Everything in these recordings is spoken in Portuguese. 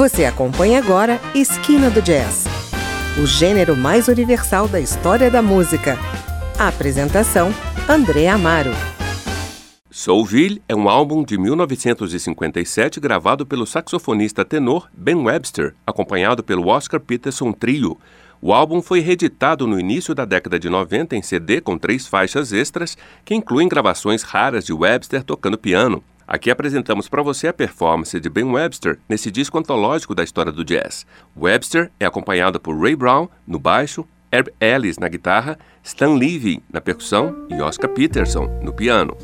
Você acompanha agora Esquina do Jazz, o gênero mais universal da história da música. A apresentação: André Amaro. Soulville é um álbum de 1957 gravado pelo saxofonista tenor Ben Webster, acompanhado pelo Oscar Peterson Trio. O álbum foi reeditado no início da década de 90 em CD com três faixas extras, que incluem gravações raras de Webster tocando piano. Aqui apresentamos para você a performance de Ben Webster nesse disco antológico da história do jazz. Webster é acompanhado por Ray Brown no baixo, Herb Ellis na guitarra, Stan Levy na percussão e Oscar Peterson no piano.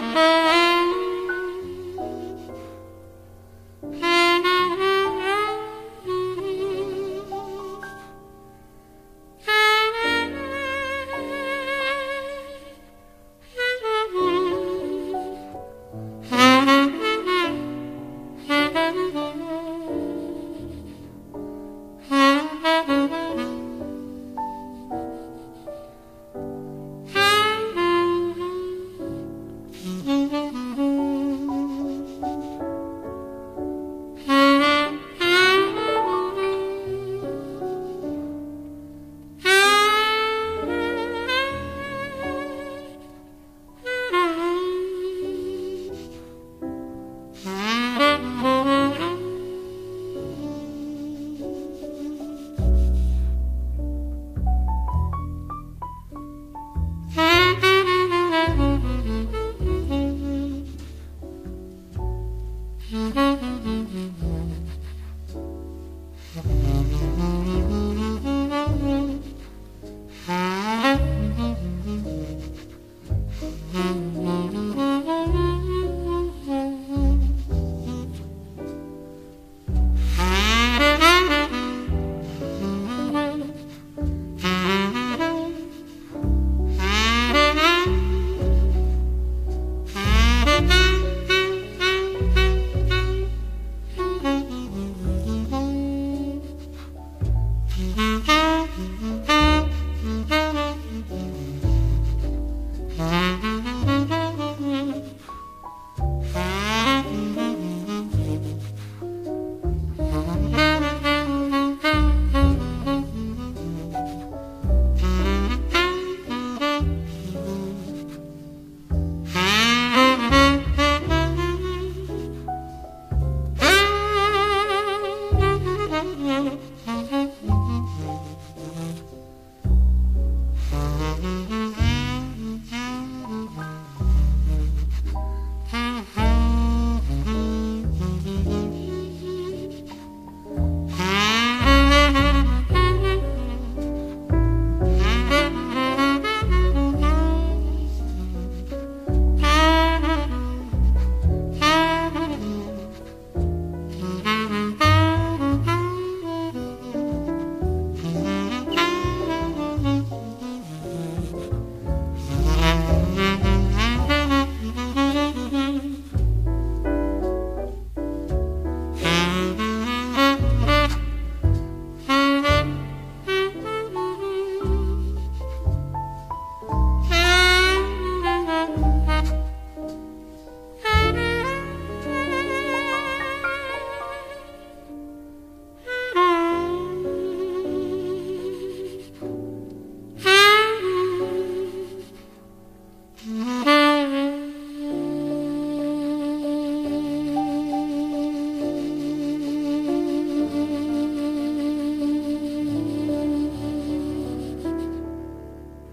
Mm-hmm.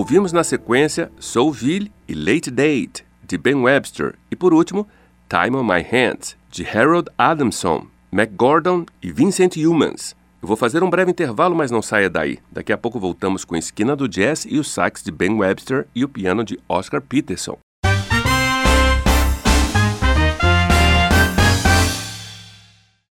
Ouvimos na sequência Soulville e Late Date, de Ben Webster, e por último, Time on My Hands, de Harold Adamson, McGordon e Vincent Humans. Eu vou fazer um breve intervalo, mas não saia daí. Daqui a pouco voltamos com Esquina do Jazz e o sax de Ben Webster e o piano de Oscar Peterson.